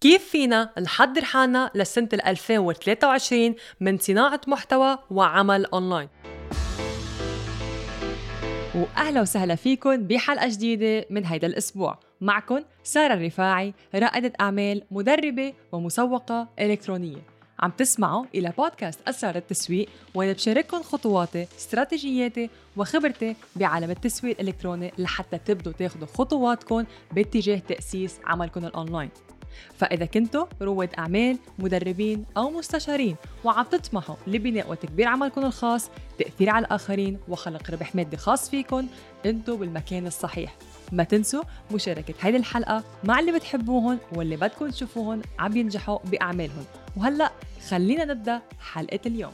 كيف فينا نحضر حالنا لسنة 2023 من صناعة محتوى وعمل أونلاين؟ وأهلا وسهلا فيكم بحلقة جديدة من هيدا الأسبوع. معكم سارة الرفاعي رائدة أعمال مدربة ومسوقة إلكترونية. عم تسمعوا إلى بودكاست أسرار التسويق وأنا بشارككم خطواتي استراتيجياتي وخبرتي بعالم التسويق الإلكتروني لحتى تبدوا تاخذوا خطواتكم باتجاه تأسيس عملكم الأونلاين. فإذا كنتوا رواد أعمال مدربين أو مستشارين وعم تطمحوا لبناء وتكبير عملكم الخاص تأثير على الآخرين وخلق ربح مادي خاص فيكم أنتوا بالمكان الصحيح. ما تنسوا مشاركة هذه الحلقة مع اللي بتحبوهم واللي بدكم تشوفوهم عم ينجحوا بأعمالهم. وهلأ خلينا نبدأ حلقة اليوم.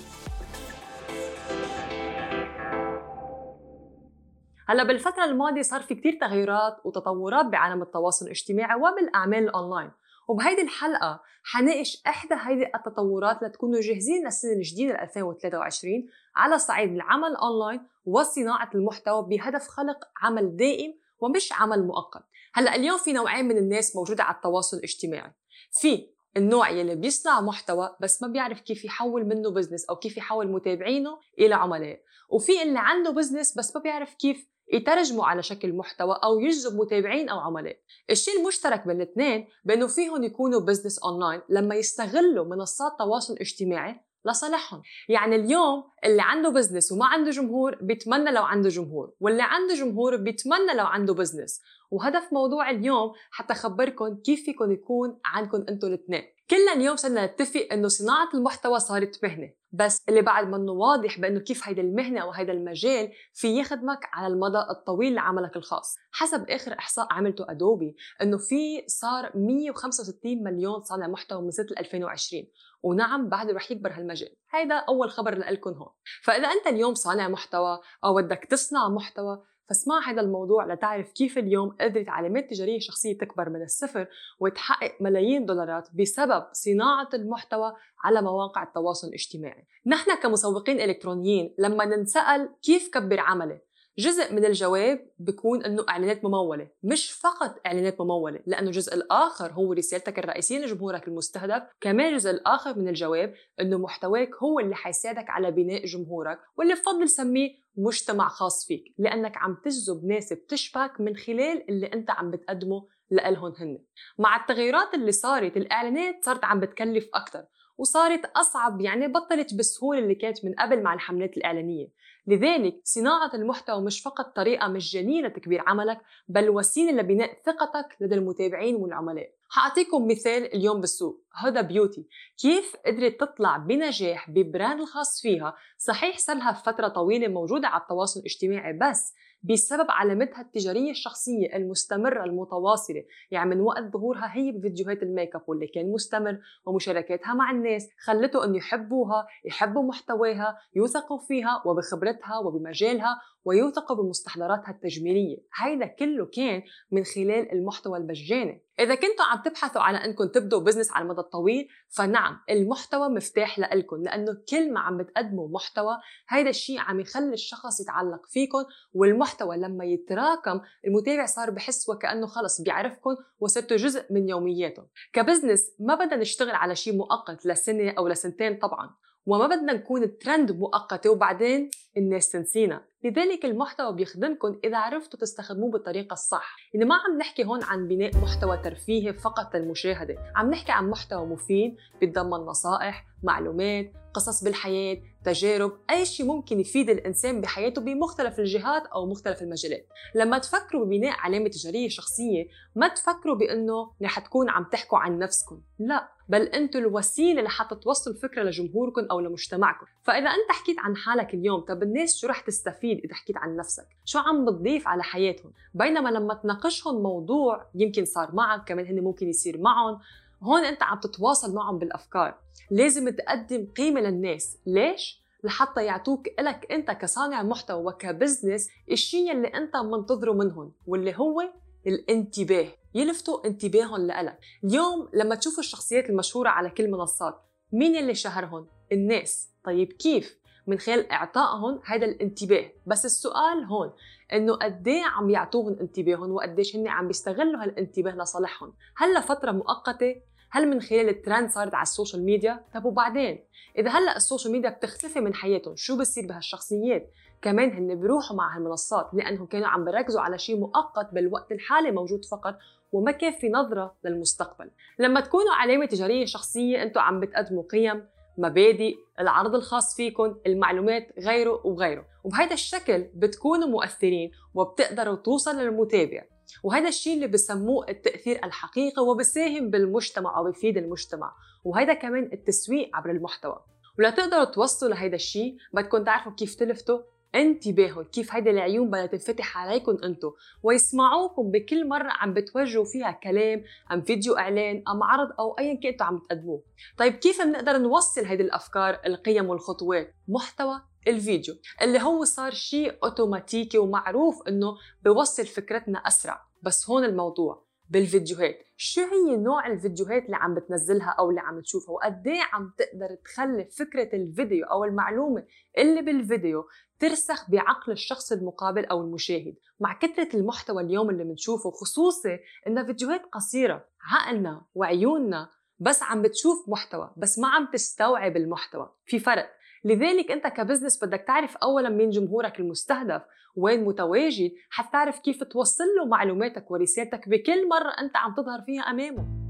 هلأ بالفترة الماضية صار في كتير تغيرات وتطورات بعالم التواصل الاجتماعي وبالأعمال الأونلاين. وبهيدي الحلقة حناقش إحدى هيدي التطورات لتكونوا جاهزين للسنة الجديدة 2023 على صعيد العمل أونلاين وصناعة المحتوى بهدف خلق عمل دائم ومش عمل مؤقت. هلأ اليوم في نوعين من الناس موجودة على التواصل الاجتماعي. في النوع يلي بيصنع محتوى بس ما بيعرف كيف يحول منه business أو كيف يحول متابعينه إلى عملاء. وفي اللي عنده business بس ما بيعرف كيف يترجموا على شكل محتوى أو يجذب متابعين أو عملاء. الشيء المشترك بين الاثنين بأنه فيهم يكونوا business online لما يستغلوا منصات تواصل اجتماعي لصالحهم. يعني اليوم اللي عنده business وما عنده جمهور بيتمنى لو عنده جمهور واللي عنده جمهور بيتمنى لو عنده business وهدف موضوع اليوم حتى خبركم كيف فيكم يكون عندكم أنتم الاثنين. كلنا اليوم صرنا نتفق إنه صناعة المحتوى صارت مهنة بس اللي بعد منه واضح بإنه كيف هيدا المهنة أو هيدا المجال في يخدمك على المدى الطويل لعملك الخاص. حسب آخر إحصاء عملته Adobe إنه في صار 165 مليون صانع محتوى من سنة 2020 ونعم بعده رح يكبر هالمجال. هيدا أول خبر لكم هون. فإذا أنت اليوم صانع محتوى أو بدك تصنع محتوى فاسمع هذا الموضوع لتعرف كيف اليوم قدرت علامات تجارية شخصية تكبر من الصفر وتحقق ملايين دولارات بسبب صناعة المحتوى على مواقع التواصل الاجتماعي. نحن كمسوقين إلكترونيين لما ننسأل كيف كبر عملي جزء من الجواب بيكون إنه إعلانات ممولة مش فقط إعلانات ممولة لأنه الجزء الآخر هو رسالتك الرئيسية لجمهورك المستهدف كمان الجزء الآخر من الجواب إنه محتواك هو اللي حيساعدك على بناء جمهورك واللي بفضل سميه مجتمع خاص فيك لأنك عم تجذب ناس بتشبهك من خلال اللي أنت عم بتقدمه لإلهم هن. مع التغيرات اللي صارت الإعلانات صارت عم بتكلف أكثر وصارت أصعب يعني بطلت بالسهولة اللي كانت من قبل مع الحملات الإعلانية. لذلك صناعة المحتوى مش فقط طريقة مجانية لتكبير عملك بل وسيلة لبناء ثقتك لدى المتابعين والعملاء. حأعطيكم مثال اليوم بالسوق Huda Beauty. كيف قدرت تطلع بنجاح ب brand الخاص فيها؟ صحيح صار فترة طويلة موجودة على التواصل الاجتماعي بس بسبب علامتها التجارية الشخصية المستمرة المتواصلة. يعني من وقت ظهورها هي بفيديوهات الميك اب واللي كان مستمر ومشاركاتها مع الناس خلته إنه يحبوها يحبوا محتواها يوثقوا فيها وبخبرتها وبمجالها ويوثقوا بمستحضراتها التجميلية. هيدا كله كان من خلال المحتوى المجاني إذا كنتوا عم تبحثوا على أنكم تبدوا business على المدى الطويل فنعم المحتوى مفتاح لإلكم لأنه كل ما عم بتقدموا محتوى هيدا الشيء عم يخلي الشخص يتعلق فيكم والمحتوى لما يتراكم المتابع صار بحس وكأنه خلص بيعرفكم وصرتوا جزء من يومياته ك business ما بدنا نشتغل على شيء مؤقت لسنة أو لسنتين طبعا. وما بدنا نكون ترند مؤقتة وبعدين الناس تنسينا. لذلك المحتوى بيخدمكم إذا عرفتوا تستخدموه بالطريقة الصح. يعني ما عم نحكي هون عن بناء محتوى ترفيهي فقط للمشاهدة. عم نحكي عن محتوى مفيد بيتضمن نصائح معلومات قصص بالحياة تجارب أي شيء ممكن يفيد الإنسان بحياته بمختلف الجهات أو مختلف المجالات. لما تفكروا ببناء علامة تجارية شخصية ما تفكروا بأنه رح تكون عم تحكوا عن نفسكم لا. بل أنتم الوسيلة لحتى توصلوا الفكرة لجمهوركم أو لمجتمعكم. فإذا أنت حكيت عن حالك اليوم طب الناس شو رح تستفيد إذا حكيت عن نفسك؟ شو عم بتضيف على حياتهم؟ بينما لما تناقشهم موضوع يمكن صار معك كمان هن ممكن يصير معهم هون أنت عم تتواصل معهم بالأفكار. لازم تقدم قيمة للناس. ليش؟ لحتى يعطوك إلك أنت كصانع محتوى وكبزنس الشيء اللي أنت منتظره منهم واللي هو الانتباه يلفتوا انتباههم لإلك اليوم لما تشوفوا الشخصيات المشهورة على كل منصات مين اللي شهرهم؟ الناس. طيب كيف؟ من خلال إعطائهم هذا الانتباه. بس السؤال هون إنه قد إيه عم يعطوهم انتباههم وقديش هن عم بيستغلوا هالانتباه لصالحهم هل لفترة مؤقتة؟ هل من خلال الترند صارت على ال social media؟ طب وبعدين؟ إذا هلأ ال social media بتختفي من حياتهم شو بصير بهالشخصيات؟ كمان هن بيروحوا مع هالمنصات لأنهم كانوا عم بركزوا على شيء مؤقت بالوقت الحالي موجود فقط وما كان في نظرة للمستقبل. لما تكونوا علامة تجارية شخصية أنتم عم بتقدموا قيم مبادئ العرض الخاص فيكم المعلومات غيره وغيره. وبهذا الشكل بتكونوا مؤثرين وبتقدروا توصل للمتابع. وهذا الشيء اللي بسموه التأثير الحقيقي وبساهم بالمجتمع أو بيفيد المجتمع. وهذا كمان التسويق عبر المحتوى. ولتقدروا توصلوا لهذا الشيء بدكم تعرفوا كيف تلفتوا انتباههم كيف هيدي العيون بدها تنفتح عليكم أنتم ويسمعوكم بكل مرة عم بتوجهوا فيها كلام ام فيديو إعلان أم عرض أو ايا كان عم تقدموه. طيب كيف بنقدر نوصل هيدي الأفكار القيم والخطوات؟ محتوى الفيديو اللي هو صار شيء أوتوماتيكي ومعروف إنه بيوصل فكرتنا أسرع. بس هون الموضوع. بالفيديوهات. شو هي نوع الفيديوهات اللي عم بتنزلها أو اللي عم تشوفها؟ وقد عم تقدر تخلي فكرة الفيديو أو المعلومة اللي بالفيديو ترسخ بعقل الشخص المقابل أو المشاهد. مع كثرة المحتوى اليوم اللي بنشوفه خصوصي انها فيديوهات قصيرة عقلنا وعيوننا بس عم بتشوف محتوى بس ما عم تستوعب المحتوى. في فرق. لذلك انت كبزنس بدك تعرف اولا مين جمهورك المستهدف وين متواجد حتى تعرف كيف توصل له معلوماتك ورسالتك بكل مرة أنت عم تظهر فيها أمامه.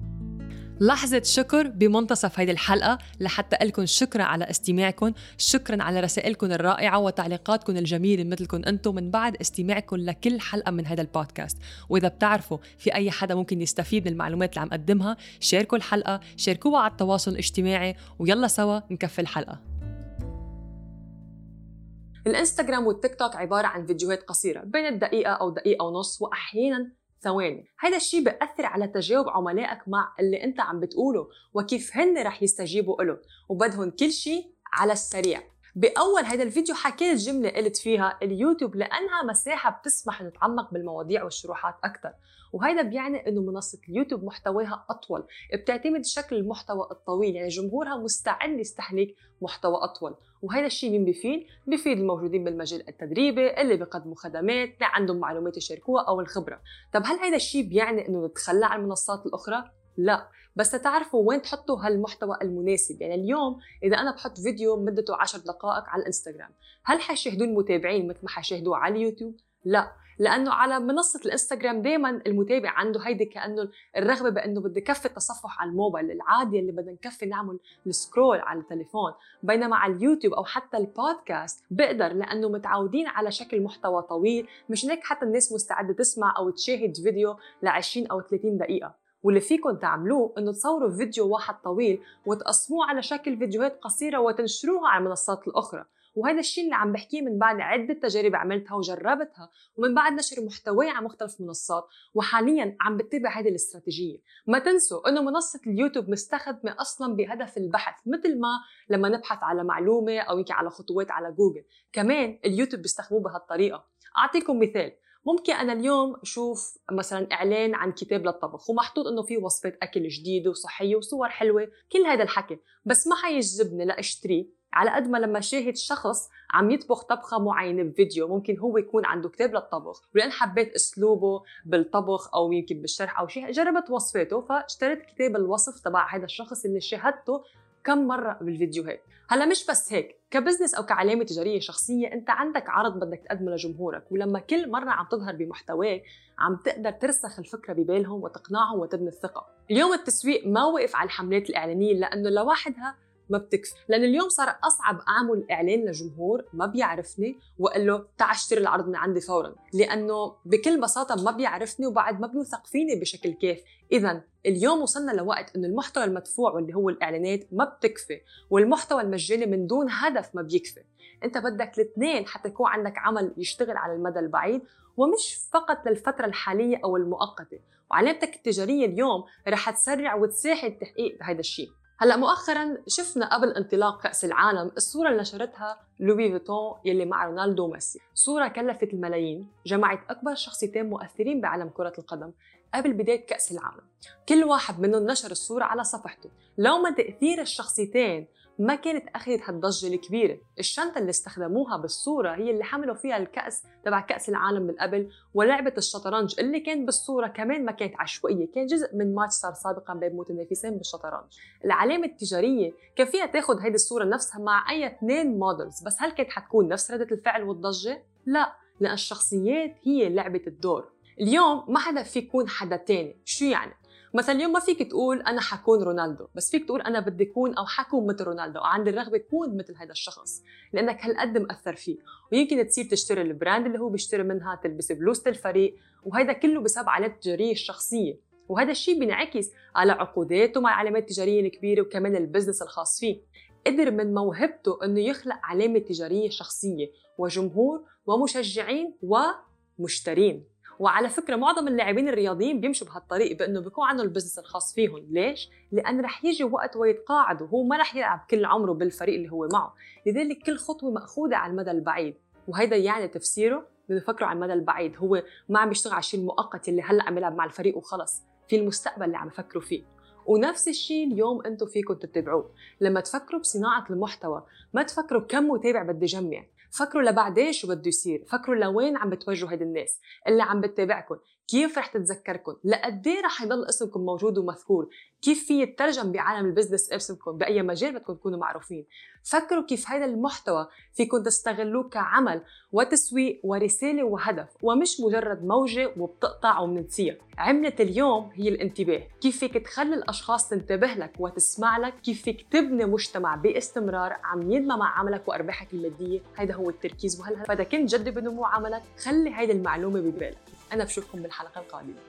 لحظة شكر بمنتصف هيدي الحلقة لحتى لكم شكرا على استماعكم شكرا على رسائلكم الرائعة وتعليقاتكم الجميلة مثلكم أنتم من بعد استماعكم لكل حلقة من هذا البودكاست. وإذا بتعرفوا في أي حدا ممكن يستفيد من المعلومات اللي عم قدمها شاركوا الحلقة شاركوها على التواصل الاجتماعي ويلا سوا نكفي الحلقة. الإنستغرام والتيك توك عبارة عن فيديوهات قصيرة بين الدقيقة أو دقيقة ونص وأحيانا ثواني. هذا الشيء بأثر على تجاوب عملائك مع اللي أنت عم بتقوله وكيف هن رح يستجيبوا له وبدهم كل شيء على السريع. بأول هذا الفيديو حكيت جملة قلت فيها اليوتيوب لأنها مساحة بتسمح نتعمق بالمواضيع والشروحات أكثر وهذا بيعني إنه منصة اليوتيوب محتواها أطول بتعتمد شكل المحتوى الطويل يعني جمهورها مستعد يستهلك محتوى أطول. وهذا الشيء مين بيفيد؟ بيفيد الموجودين بالمجال التدريبي اللي بيقدموا خدمات اللي عندهم معلومات يشاركوها أو الخبرة. طب هل هذا الشيء بيعني إنه نتخلى عن المنصات الأخرى؟ لا. بس تعرفوا وين تحطوا هالمحتوى المناسب. يعني اليوم إذا أنا بحط فيديو مدته 10 دقائق على الإنستغرام هل حيشاهدوه المتابعين مثل ما حيشاهدوه على اليوتيوب؟ لا لأنه على منصة الإنستغرام دائما المتابع عنده هيدي كأنه الرغبة بأنه بدي كفي التصفح على الموبايل العادي اللي بدنا نكفي نعمل السكرول على التليفون. بينما على اليوتيوب أو حتى البودكاست بقدر لأنه متعودين على شكل محتوى طويل مش هيك حتى الناس مستعدة تسمع أو تشاهد فيديو ل 20 أو 30 دقيقة. واللي فيكم تعملوه إنه تصوروا فيديو واحد طويل وتقسموه على شكل فيديوهات قصيرة وتنشروها على المنصات الأخرى. وهذا الشيء اللي عم بحكيه من بعد عدة تجارب عملتها وجربتها ومن بعد نشر محتواي على مختلف المنصات وحاليا عم بتبع هذه الاستراتيجية. ما تنسوا إنه منصة اليوتيوب مستخدمة أصلا بهدف البحث مثل ما لما نبحث على معلومة أو يمكن على خطوات على جوجل. كمان اليوتيوب بيستخدموه بهالطريقة. أعطيكم مثال ممكن أنا اليوم أشوف مثلا إعلان عن كتاب للطبخ ومحطوط إنه في وصفات أكل جديدة وصحية وصور حلوة كل هذا الحكي. بس ما حيجذبني لاشتريه على قد ما لما شاهد شخص عم يطبخ طبخة معينة بفيديو ممكن هو يكون عنده كتاب للطبخ. ولأن حبيت أسلوبه بالطبخ أو يمكن بالشرح أو شيء جربت وصفاته فاشتريت كتاب الوصف تبع هذا الشخص اللي شاهدته كم مرة بالفيديوهات. هلا مش بس هيك كبزنس أو كعلامة تجارية شخصية أنت عندك عرض بدك تقدمه لجمهورك ولما كل مرة عم تظهر بمحتواك عم تقدر ترسخ الفكرة ببالهم وتقنعهم وتبني الثقة. اليوم التسويق ما وقف على الحملات الإعلانية لأنه لوحدها ما بتكفي. لأن اليوم صار أصعب أعمل إعلان لجمهور ما بيعرفني وأقول له تعال اشتري العرض من عندي فورا. لأنه بكل بساطة ما بيعرفني وبعد ما بيوثق فيني بشكل كافي إذا اليوم وصلنا لوقت إنه المحتوى المدفوع واللي هو الإعلانات ما بتكفي والمحتوى المجاني من دون هدف ما بيكفي. أنت بدك الاثنين حتى يكون عندك عمل يشتغل على المدى البعيد ومش فقط للفترة الحالية أو المؤقتة. وعلامتك التجارية اليوم رح تسرع وتساعد تحقيق هذا الشيء. هلا مؤخرا شفنا قبل انطلاق كأس العالم الصورة اللي نشرتها لوي فيتون يلي مع رونالدو وميسي. صورة كلفت الملايين جمعت أكبر شخصيتين مؤثرين بعالم كرة القدم قبل بداية كأس العالم. كل واحد منهم نشر الصورة على صفحته. لو ما تأثير الشخصيتين ما كانت أخذت هالضجة الكبيرة. الشنطة اللي استخدموها بالصورة هي اللي حملوا فيها الكأس تبع كأس العالم من قبل ولعبة الشطرنج اللي كانت بالصورة كمان ما كانت عشوائية كان جزء من ماتش صار سابقا بين متنافسين بالشطرنج. العلامة التجارية كان فيها تاخذ هيدي الصورة نفسها مع أي اثنين مودلز بس هل كانت حتكون نفس ردة الفعل والضجة؟ لا لأن الشخصيات هي لعبة الدور. اليوم ما حدا في يكون حدا تاني. شو يعني؟ مثلا اليوم ما فيك تقول أنا حكون رونالدو بس فيك تقول أنا بدي أكون أو حكون مثل رونالدو أو عندي الرغبة اكون مثل هذا الشخص لأنك هالقد مأثر فيه ويمكن تصير تشتري ال brand اللي هو بيشتري منها تلبس بلوزة الفريق وهذا كله بسبب علامات التجاريه الشخصيه وهذا الشيء بينعكس على عقوداته مع العلامات التجارية الكبيرة وكمان ال business الخاص فيه قدر من موهبته إنه يخلق علامة تجارية شخصية وجمهور ومشجعين ومشترين. وعلى فكرة معظم اللاعبين الرياضيين بيمشوا بهالطريق بأنه بيكون عندهم البزنس الخاص فيهم. ليش؟ لأن رح يجي وقت ويتقاعدوا. هو ما رح يلعب كل عمره بالفريق اللي هو معه. لذلك كل خطوة مأخوذة على المدى البعيد. وهيدا يعني تفسيره بفكروا على المدى البعيد. هو ما عم يشتغل على الشيء المؤقت اللي هلأ عم يلعب مع الفريق وخلص. في المستقبل اللي عم يفكروا فيه. ونفس الشيء اليوم أنتم فيكم تتبعوه. لما تفكروا بصناعة المحتوى ما تفكروا كم متابع بدي جمع. فكروا لبعدين شو بده يصير فكروا لوين عم بتوجهوا هيدي الناس اللي عم بتتابعكم كيف رح تتذكركم؟ لقد إيه رح يضل اسمكم موجود ومذكور؟ كيف في يترجم بعالم ال business اسمكم بأي مجال بدكم تكونوا معروفين؟ فكروا كيف هذا المحتوى فيكم تستغلوه كعمل وتسويق ورسالة وهدف ومش مجرد موجة وبتقطع وبننسيها. عملة اليوم هي الانتباه. كيف فيك تخلي الأشخاص تنتبه لك وتسمع لك؟ كيف فيك تبني مجتمع باستمرار عم ينمى مع عملك وأرباحك المادية؟ هذا هو التركيز وهل فإذا كنت جدي بنمو عملك خلي هيدي المعلومة ببالك. أنا بشوفكم بالحلقة القادمة.